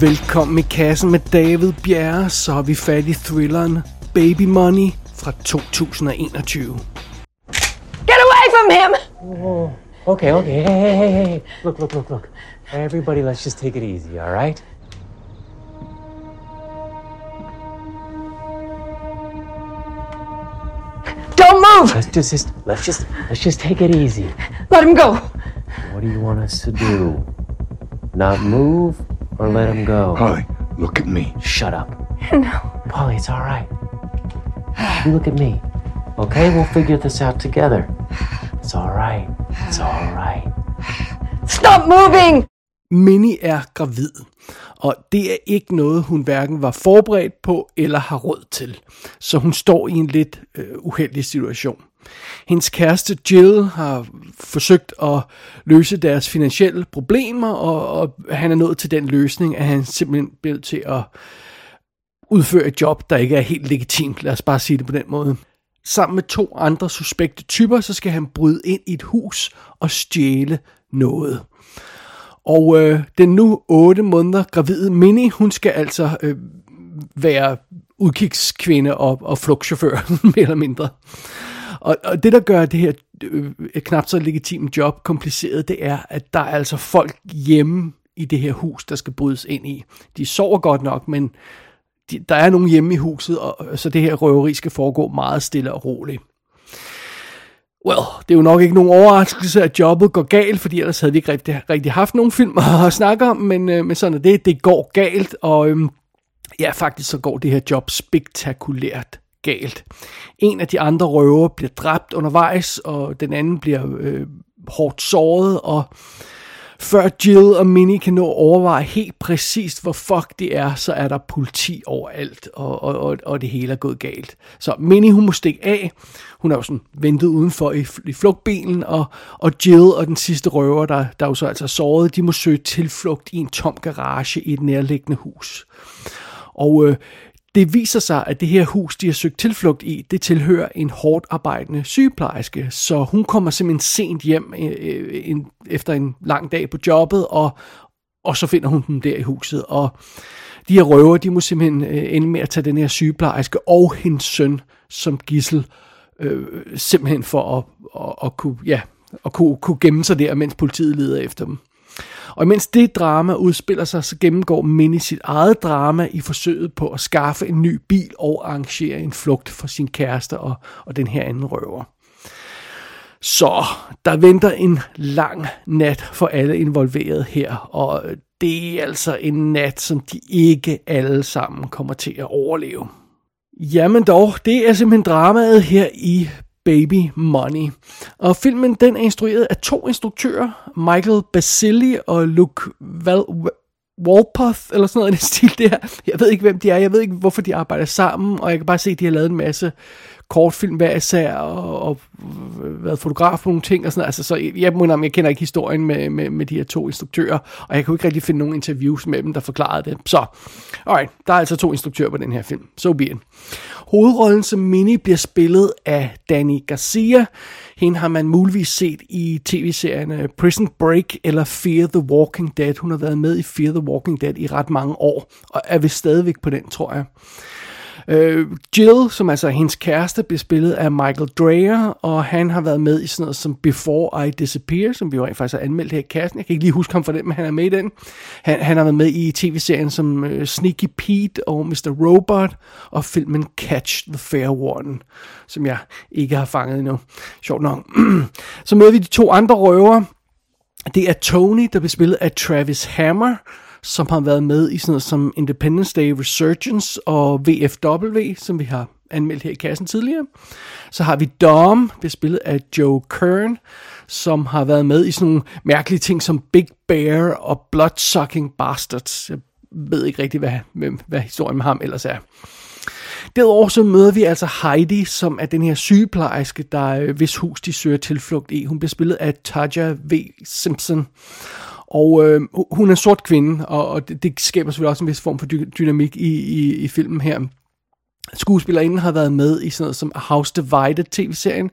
Velkommen i kassen med David Bjerre, så har vi fat i thrilleren Baby Money fra 2021. Get away from him! Oh, okay, okay. Hey, hey, hey, hey. Look, look, look, look. Everybody, let's just take it easy, all right? Don't move! Let's just, just let's just let's just take it easy. Let him go. What do you want us to do? Not move or let him go? Polly, look at me. Shut up. No. Polly, it's all right. You look at me. Okay, we'll figure this out together. It's all right. It's all right. Stop moving! Minnie er gravid, og det er ikke noget, hun hverken var forberedt på eller har råd til. Så hun står i en lidt øh, uheldig situation. Hendes kæreste Jill har forsøgt at løse deres finansielle problemer, og, og han er nået til den løsning, at han simpelthen bliver til at udføre et job, der ikke er helt legitimt. Lad os bare sige det på den måde. Sammen med to andre suspekte typer, så skal han bryde ind i et hus og stjæle noget. Og øh, den nu 8 måneder gravide Minnie, hun skal altså øh, være udkigskvinde og, og flugtchauffør, mere eller mindre. Og, og det, der gør det her øh, knap så legitimt job kompliceret, det er, at der er altså folk hjemme i det her hus, der skal brydes ind i. De sover godt nok, men de, der er nogen hjemme i huset, og, så det her røveri skal foregå meget stille og roligt. Well, det er jo nok ikke nogen overraskelse, at jobbet går galt, fordi ellers havde vi ikke rigtig, rigtig haft nogen film at snakke om, men, øh, men sådan er det, det går galt, og øhm, ja, faktisk så går det her job spektakulært galt. En af de andre røver bliver dræbt undervejs, og den anden bliver øh, hårdt såret, og før Jill og Minnie kan nå at overveje helt præcist, hvor fuck det er, så er der politi overalt, og, og, og, og det hele er gået galt. Så Minnie, hun må stikke af. Hun er jo sådan ventet udenfor i, i flugtbilen, og, og Jill og den sidste røver, der, der jo så altså såret, de må søge tilflugt i en tom garage i et nærliggende hus. Og øh, det viser sig, at det her hus, de har søgt tilflugt i, det tilhører en hårdt arbejdende sygeplejerske, så hun kommer simpelthen sent hjem øh, øh, en, efter en lang dag på jobbet, og, og så finder hun dem der i huset. Og de her røver, de må simpelthen øh, ende med at tage den her sygeplejerske og hendes søn som gissel, øh, simpelthen for at, at, at, kunne, ja, at kunne, kunne gemme sig der, mens politiet leder efter dem. Og mens det drama udspiller sig, så gennemgår Minnie sit eget drama i forsøget på at skaffe en ny bil og arrangere en flugt for sin kæreste og, og den her anden røver. Så der venter en lang nat for alle involverede her, og det er altså en nat, som de ikke alle sammen kommer til at overleve. Jamen dog, det er simpelthen dramaet her i Baby Money. Og filmen den er instrueret af to instruktører, Michael Basili og Luke Val Walpoth, eller sådan noget i den stil der. Jeg ved ikke, hvem de er, jeg ved ikke, hvorfor de arbejder sammen, og jeg kan bare se, at de har lavet en masse kortfilm hver især, og, og været fotograf på nogle ting og sådan Altså, så jeg må jeg kender ikke historien med, med, med de her to instruktører, og jeg kunne ikke rigtig finde nogen interviews med dem, der forklarede det. Så, alright, der er altså to instruktører på den her film. So be it. Hovedrollen som Minnie bliver spillet af Danny Garcia. Hende har man muligvis set i tv-serien Prison Break eller Fear the Walking Dead. Hun har været med i Fear the Walking Dead i ret mange år, og er vist stadigvæk på den, tror jeg. Øh, Jill, som altså er hendes kæreste, bliver spillet af Michael Dreyer, og han har været med i sådan noget som Before I Disappear, som vi jo rent faktisk har anmeldt her i kassen. Jeg kan ikke lige huske ham for den, men han er med i den. Han, han har været med i tv-serien som øh, Sneaky Pete og Mr. Robot, og filmen Catch the Fair One, som jeg ikke har fanget endnu. Sjovt nok. Så møder vi de to andre røver. Det er Tony, der bliver spillet af Travis Hammer, som har været med i sådan noget som Independence Day Resurgence og VFW, som vi har anmeldt her i kassen tidligere. Så har vi Dom, bliver spillet af Joe Kern, som har været med i sådan nogle mærkelige ting som Big Bear og Bloodsucking Bastards. Jeg ved ikke rigtig, hvad, hvad, hvad historien med ham ellers er. Derudover så møder vi altså Heidi, som er den her sygeplejerske, der øh, hvis hus de søger tilflugt i. Hun bliver spillet af Taja V. Simpson. Og øh, hun er en sort kvinde, og, og det, det skaber selvfølgelig også en vis form for dy- dynamik i, i, i filmen her. Skuespillerinden har været med i sådan noget som House Divided tv-serien.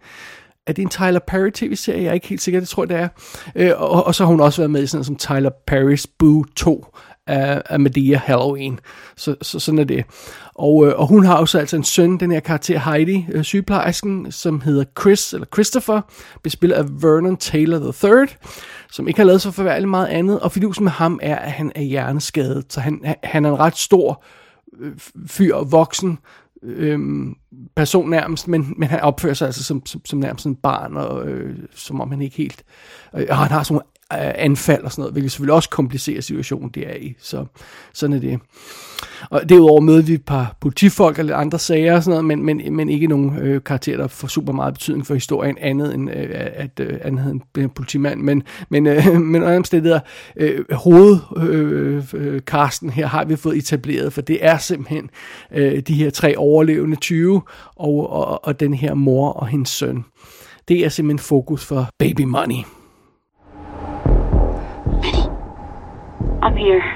Er det en Tyler Perry tv-serie? Jeg er ikke helt sikker, det tror jeg, det er. Øh, og, og så har hun også været med i sådan noget som Tyler Perry's Boo 2. af, af Medea Halloween. Så, så sådan er det. Og, øh, og hun har også altså en søn, den her karakter Heidi, øh, sygeplejersken, som hedder Chris, eller Christopher, bespillet af Vernon Taylor III, som ikke har lavet så forværligt meget andet. Og fidusen med ham er, at han er hjerneskadet, så han, han er en ret stor øh, fyr, voksen, øhm, person nærmest, men, men han opfører sig altså som, som, som nærmest en barn, og øh, som om han ikke helt... Øh, og han har sådan nogle Øh, anfald og sådan noget, hvilket selvfølgelig også komplicerer situationen, det er i. Så sådan er det. Og derudover møder vi et par politifolk og lidt andre sager og sådan noget, men, men, men ikke nogen øh, karakterer, der får super meget betydning for historien, andet end øh, at øh, han havde en politimand. Men, men, øh, men under omstændigheder, øh, hovedkasten øh, øh her har vi fået etableret, for det er simpelthen øh, de her tre overlevende 20 og, og, og den her mor og hendes søn. Det er simpelthen fokus for Baby Money. I'm here.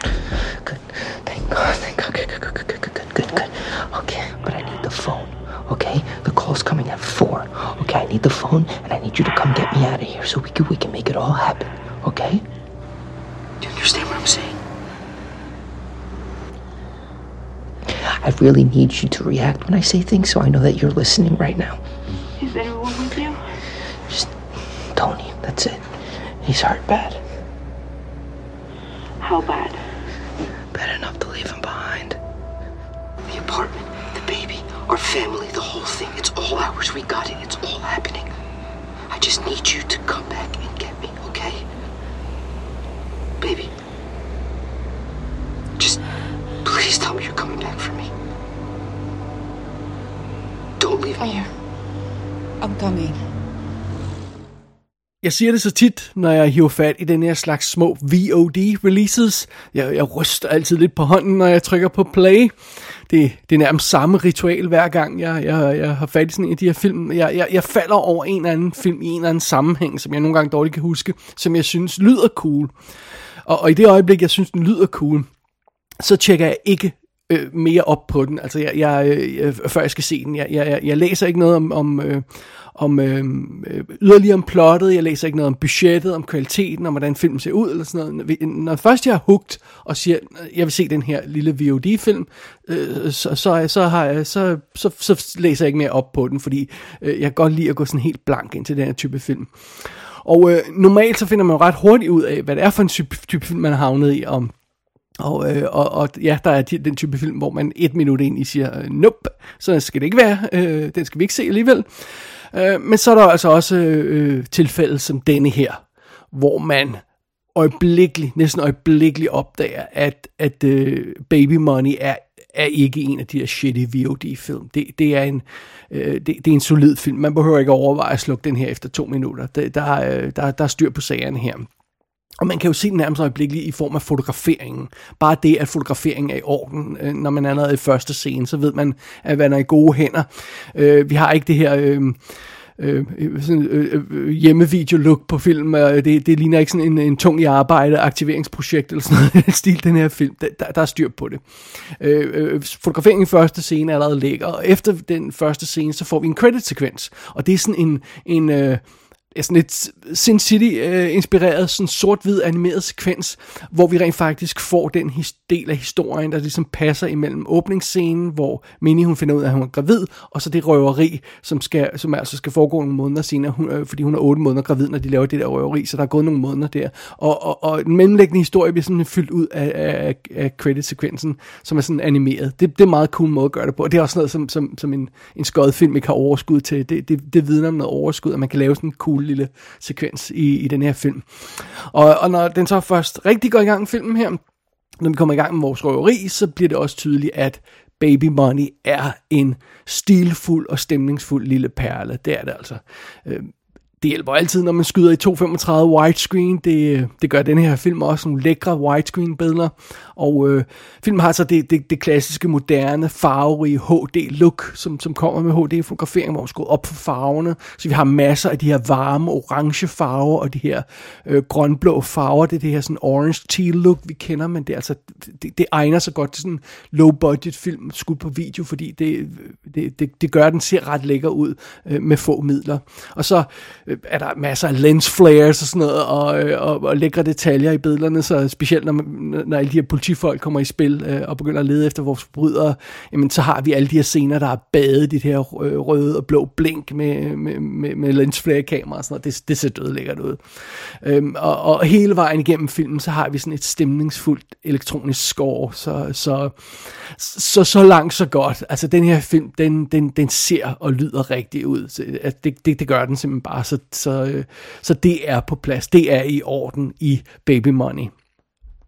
Good. Thank God. Thank God. Good, good, good, good, good, good, good, good. Okay, but I need the phone. Okay, the call's coming at four. Okay, I need the phone, and I need you to come get me out of here so we can we can make it all happen. Okay? Do you understand what I'm saying? I really need you to react when I say things, so I know that you're listening right now. Is everyone with you? Just Tony. That's it. He's hurt bad. How bad? Bad enough to leave him behind. The apartment, the baby, our family, the whole thing. It's all ours. We got it. It's all happening. I just need you to come back and get me, okay? Baby. Just please tell me you're coming back for me. Don't leave me here. I'm coming. Jeg siger det så tit, når jeg hiver fat i den her slags små VOD-releases. Jeg, jeg ryster altid lidt på hånden, når jeg trykker på play. Det, det er nærmest samme ritual hver gang, jeg, jeg, jeg har fat i sådan en af de her film. Jeg, jeg, jeg falder over en eller anden film i en eller anden sammenhæng, som jeg nogle gange dårligt kan huske, som jeg synes lyder cool. Og, og i det øjeblik, jeg synes, den lyder cool, så tjekker jeg ikke øh, mere op på den. Altså, jeg, jeg, jeg, før jeg skal se den. Jeg, jeg, jeg læser ikke noget om, om, øh, om øh, øh, yderligere om plottet, jeg læser ikke noget om budgettet, om kvaliteten, om hvordan filmen ser ud, eller sådan noget. Når først jeg er hugt og siger, jeg vil se den her lille VOD-film, øh, så, så, så, har jeg, så, så, så læser jeg ikke mere op på den, fordi øh, jeg kan godt lide at gå sådan helt blank ind til den her type film. Og øh, normalt så finder man jo ret hurtigt ud af, hvad det er for en type, type film, man har havnet i, om og, øh, og, og ja, der er den type film, hvor man et minut ind i siger, øh, nope, så skal det ikke være, øh, den skal vi ikke se alligevel. Øh, men så er der altså også øh, tilfælde som denne her, hvor man øjeblikkeligt, næsten øjeblikkeligt opdager, at, at øh, Baby Money er, er ikke en af de her shitty VOD-film. Det, det, er en, øh, det, det er en solid film. Man behøver ikke overveje at slukke den her efter to minutter. Det, der, øh, der, der er styr på sagerne her. Og man kan jo se den nærmest øjeblikkeligt i form af fotograferingen. Bare det, at fotograferingen er i orden, øh, når man er nede i første scene, så ved man, at man er i gode hænder. Øh, vi har ikke det her... Øh, øh, øh sådan, øh, øh, hjemmevideo-look på film. Øh, det, det ligner ikke sådan en, en tung i arbejde aktiveringsprojekt eller sådan noget stil, den her film. Der, der er styr på det. Øh, øh, fotograferingen i første scene er allerede lækker, og efter den første scene, så får vi en credit-sekvens. Og det er sådan en, en øh, sådan et Sin City-inspireret, øh, sådan sort-hvid animeret sekvens, hvor vi rent faktisk får den his- del af historien, der ligesom passer imellem åbningsscenen, hvor Minnie hun finder ud af, at hun er gravid, og så det røveri, som, skal, som altså skal foregå nogle måneder senere, hun, øh, fordi hun er otte måneder gravid, når de laver det der røveri, så der er gået nogle måneder der. Og, og, og den mellemlæggende historie bliver sådan fyldt ud af, af, af credit-sekvensen, som er sådan animeret. Det, det er en meget cool måde at gøre det på, og det er også noget, som, som, som en, en skød film ikke har overskud til. Det, det, det vidner om noget overskud, at man kan lave sådan en cool lille sekvens i, i den her film. Og, og når den så først rigtig går i gang med filmen her, når vi kommer i gang med vores røveri, så bliver det også tydeligt, at Baby Money er en stilfuld og stemningsfuld lille perle. Det er det altså. Øh, det hjælper altid, når man skyder i 235 widescreen. Det, det gør den her film også nogle lækre widescreen billeder. Og øh, filmen har så det, det, det klassiske, moderne, farverige HD-look, som, som kommer med HD-fotografering, hvor man skruer op for farverne. Så vi har masser af de her varme, orange farver, og de her øh, grønblå farver. Det er det her sådan orange teal look, vi kender, men det, er altså, det, det egner sig godt til sådan en low-budget film, skudt på video, fordi det, det, det, det gør, at den ser ret lækker ud øh, med få midler. Og så Øh, er der masser af lens flares og sådan noget, og, øh, og, og lækre detaljer i billederne, så specielt når, når alle de her politifolk kommer i spil øh, og begynder at lede efter vores forbrydere, jamen så har vi alle de her scener, der er badet i det her røde og blå blink med, med, med, med lens flare kamera og sådan noget. Det, det ser dødlækkert ud. Øhm, og, og hele vejen igennem filmen, så har vi sådan et stemningsfuldt elektronisk score, så, så, så, så langt så godt. Altså den her film, den, den, den ser og lyder rigtig ud. Så, at det, det, det gør den simpelthen bare, så, så, øh, så det er på plads. Det er i orden i Baby Money.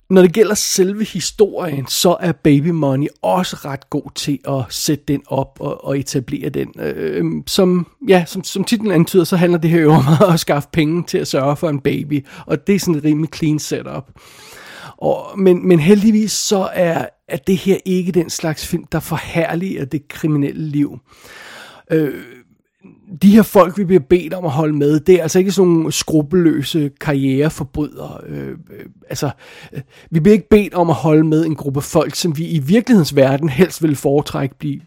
Når det gælder selve historien, så er Baby Money også ret god til at sætte den op og, og etablere den. Øh, som, ja, som, som titlen antyder, så handler det her jo om at skaffe penge til at sørge for en baby, og det er sådan et rimelig clean setup. Og, men, men heldigvis så er, er det her ikke den slags film, der forhærliger det kriminelle liv. Øh, de her folk, vi bliver bedt om at holde med, det er altså ikke sådan nogle skrupelløse karriereforbrydere. Øh, øh, altså, øh, vi bliver ikke bedt om at holde med en gruppe folk, som vi i virkelighedens verden helst vil foretrække blive,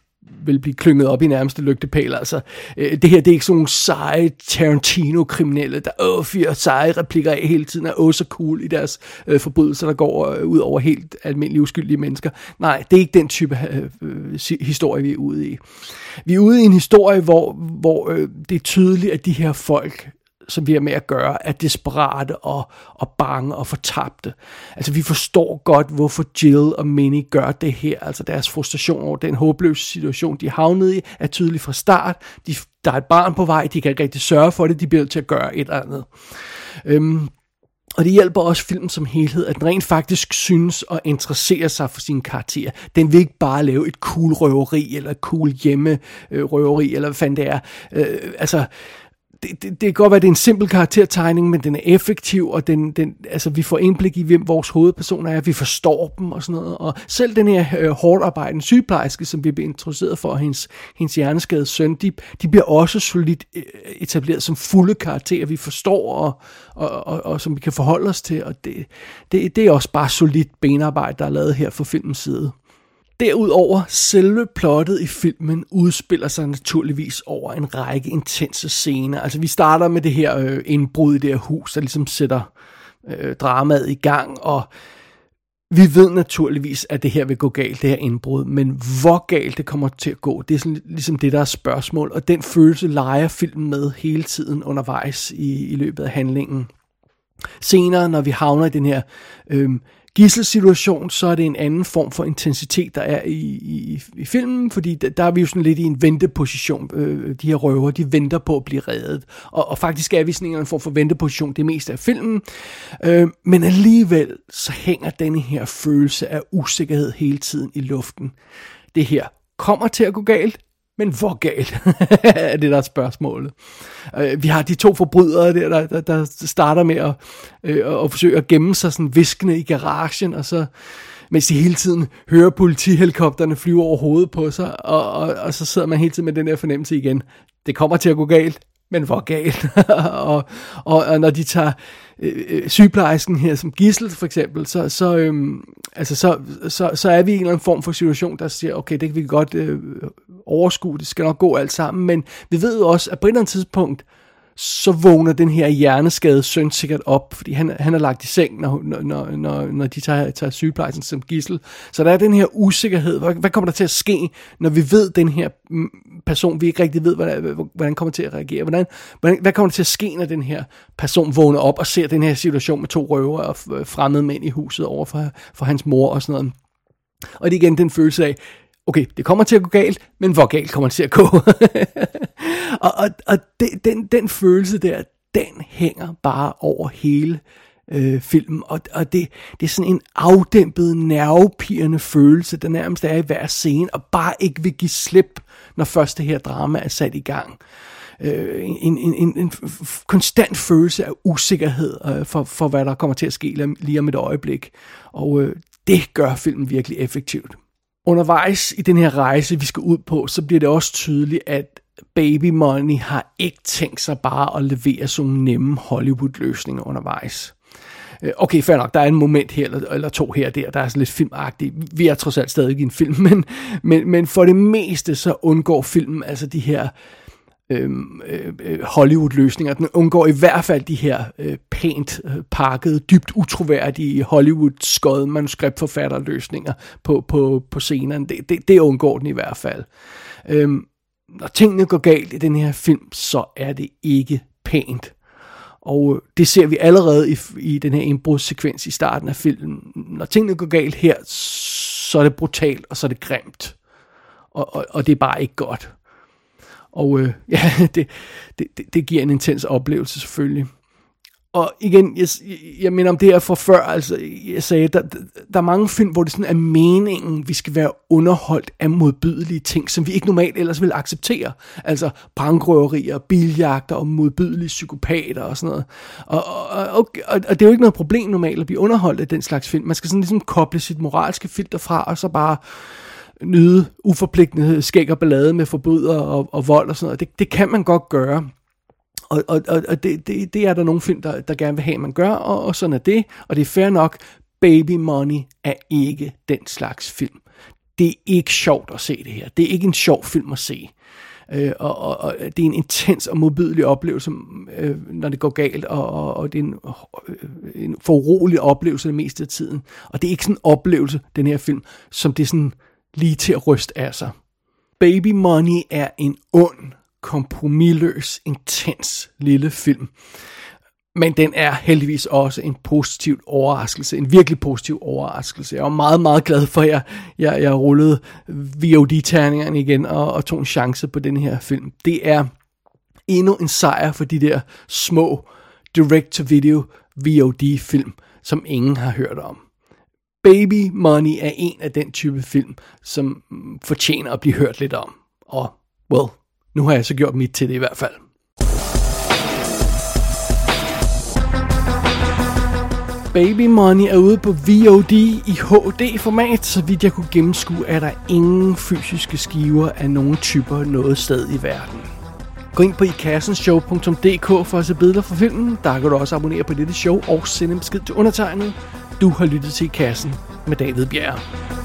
vil blive klynget op i nærmeste lygtepæl. Altså, øh, det her det er ikke sådan nogle seje Tarantino-kriminelle, der åh, fyrer seje replikker af hele tiden, er åh, så cool i deres øh, forbrydelser, der går øh, ud over helt almindelige uskyldige mennesker. Nej, det er ikke den type øh, øh historie, vi er ude i. Vi er ude i en historie, hvor, hvor øh, det er tydeligt, at de her folk som vi har med at gøre, er desperate og, og bange og fortabte. Altså vi forstår godt, hvorfor Jill og Minnie gør det her. Altså deres frustration over den håbløse situation, de havnede i, er tydelig fra start. De, der er et barn på vej, de kan ikke rigtig sørge for det, de bliver til at gøre et eller andet. Øhm, og det hjælper også filmen som helhed, at den rent faktisk synes og interesserer sig for sine karakterer. Den vil ikke bare lave et cool røveri, eller et cool hjemme røveri, eller hvad fanden det er. Øh, altså, det, det, det kan godt være, at det er en simpel karaktertegning, men den er effektiv, og den, den, altså, vi får indblik i, hvem vores hovedpersoner er, vi forstår dem og sådan noget. Og selv den her øh, hårdt arbejdende sygeplejerske, som vi bliver introduceret for, hendes, hendes hjerneskadede søn, de, de bliver også solidt øh, etableret som fulde karakterer, vi forstår, og, og, og, og som vi kan forholde os til. Og det, det, det er også bare solidt benarbejde, der er lavet her fra filmens side. Derudover, selve plottet i filmen udspiller sig naturligvis over en række intense scener. Altså vi starter med det her øh, indbrud i det her hus, der ligesom sætter øh, dramaet i gang, og vi ved naturligvis, at det her vil gå galt, det her indbrud, men hvor galt det kommer til at gå, det er sådan, ligesom det, der er spørgsmål, og den følelse leger filmen med hele tiden undervejs i, i løbet af handlingen. Senere, når vi havner i den her øh, gisselsituation, så er det en anden form for intensitet, der er i, i, i filmen, fordi der, der er vi jo sådan lidt i en venteposition. Øh, de her røver, de venter på at blive reddet. Og, og faktisk er vi sådan en form for venteposition det meste af filmen. Øh, men alligevel så hænger denne her følelse af usikkerhed hele tiden i luften. Det her kommer til at gå galt, men hvor galt er det, der er spørgsmålet. Øh, vi har de to forbrydere der, der, der, der starter med at, øh, at forsøge at gemme sig sådan viskende i garagen, og så mens de hele tiden hører politihelikopterne flyve over hovedet på sig, og, og, og så sidder man hele tiden med den der fornemmelse igen. Det kommer til at gå galt, men hvor galt. og, og, og når de tager øh, øh, sygeplejersken her som gissel for eksempel, så, så, øhm, altså, så, så, så er vi i en eller anden form for situation, der siger, okay, det kan vi godt øh, overskue, det skal nok gå alt sammen, men vi ved jo også, at på et eller andet tidspunkt, så vågner den her hjerneskade søn sikkert op, fordi han, han er lagt i seng, når, når, når, når de tager, tager sygeplejersken som gissel. Så der er den her usikkerhed. Hvad, hvad kommer der til at ske, når vi ved den her mm, person, vi ikke rigtig ved, hvordan, hvordan kommer til at reagere? Hvordan, hvordan, hvad kommer der til at ske, når den her person vågner op og ser den her situation med to røver og fremmede mænd i huset over for, for hans mor og sådan noget? Og det er igen den følelse af, okay, det kommer til at gå galt, men hvor galt kommer det til at gå? og og, og det, den, den følelse der, den hænger bare over hele øh, filmen, og, og det, det er sådan en afdæmpet, nervepirrende følelse, der nærmest er i hver scene, og bare ikke vil give slip, når første her drama er sat i gang. Øh, en, en, en, en konstant følelse af usikkerhed øh, for, for, hvad der kommer til at ske lige om et øjeblik, og øh, det gør filmen virkelig effektivt. Undervejs i den her rejse, vi skal ud på, så bliver det også tydeligt, at Baby Money har ikke tænkt sig bare at levere sådan nogle nemme Hollywood-løsninger undervejs. Øh, okay, fair nok, der er en moment her, eller, eller to her og der, der er sådan lidt filmagtigt. Vi er trods alt stadig i en film, men, men, men for det meste så undgår filmen altså de her øh, Øhm, øh, øh, Hollywood-løsninger. Den undgår i hvert fald de her øh, pænt øh, pakkede, dybt utroværdige Hollywood-skød manuskriptforfatterløsninger på, på, på scenerne. Det, det, det undgår den i hvert fald. Øh, når tingene går galt i den her film, så er det ikke pænt. Og øh, det ser vi allerede i, i den her indbrudssekvens i starten af filmen. Når tingene går galt her, så er det brutalt, og så er det grimt. Og, og, og det er bare ikke godt. Og øh, ja, det, det, det giver en intens oplevelse selvfølgelig og igen, jeg, jeg mener om det her for før, altså jeg sagde, der, der er mange film, hvor det sådan er meningen, vi skal være underholdt af modbydelige ting, som vi ikke normalt ellers vil acceptere. Altså bankrøverier, biljagter og modbydelige psykopater og sådan noget. Og, og, og, og, og det er jo ikke noget problem normalt at blive underholdt af den slags film. Man skal sådan ligesom koble sit moralske filter fra, og så bare nyde uforpligtende skæg og ballade med forbrydere og, og vold og sådan noget. Det, det kan man godt gøre. Og, og, og det, det, det er der nogle film, der, der gerne vil have, at man gør, og, og sådan er det. Og det er fair nok. Baby Money er ikke den slags film. Det er ikke sjovt at se det her. Det er ikke en sjov film at se. Øh, og, og, og det er en intens og modbydelig oplevelse, øh, når det går galt, og, og, og det er en, øh, en forurolig oplevelse det meste af tiden. Og det er ikke sådan en oplevelse, den her film, som det er sådan lige til at ryste af sig. Baby Money er en ond kompromilløs, intens lille film. Men den er heldigvis også en positiv overraskelse, en virkelig positiv overraskelse. Jeg er meget, meget glad for, at jeg, jeg, jeg rullede VOD-terningerne igen og, og tog en chance på den her film. Det er endnu en sejr for de der små direct-to-video VOD-film, som ingen har hørt om. Baby Money er en af den type film, som mm, fortjener at blive hørt lidt om. Og, well, nu har jeg så gjort mit til det i hvert fald. Baby Money er ude på VOD i HD-format, så vidt jeg kunne gennemskue, er der ingen fysiske skiver af nogen typer noget sted i verden. Gå ind på ikassenshow.dk for at se billeder fra filmen. Der kan du også abonnere på dette show og sende en besked til undertegnet. Du har lyttet til Kassen med David Bjerg.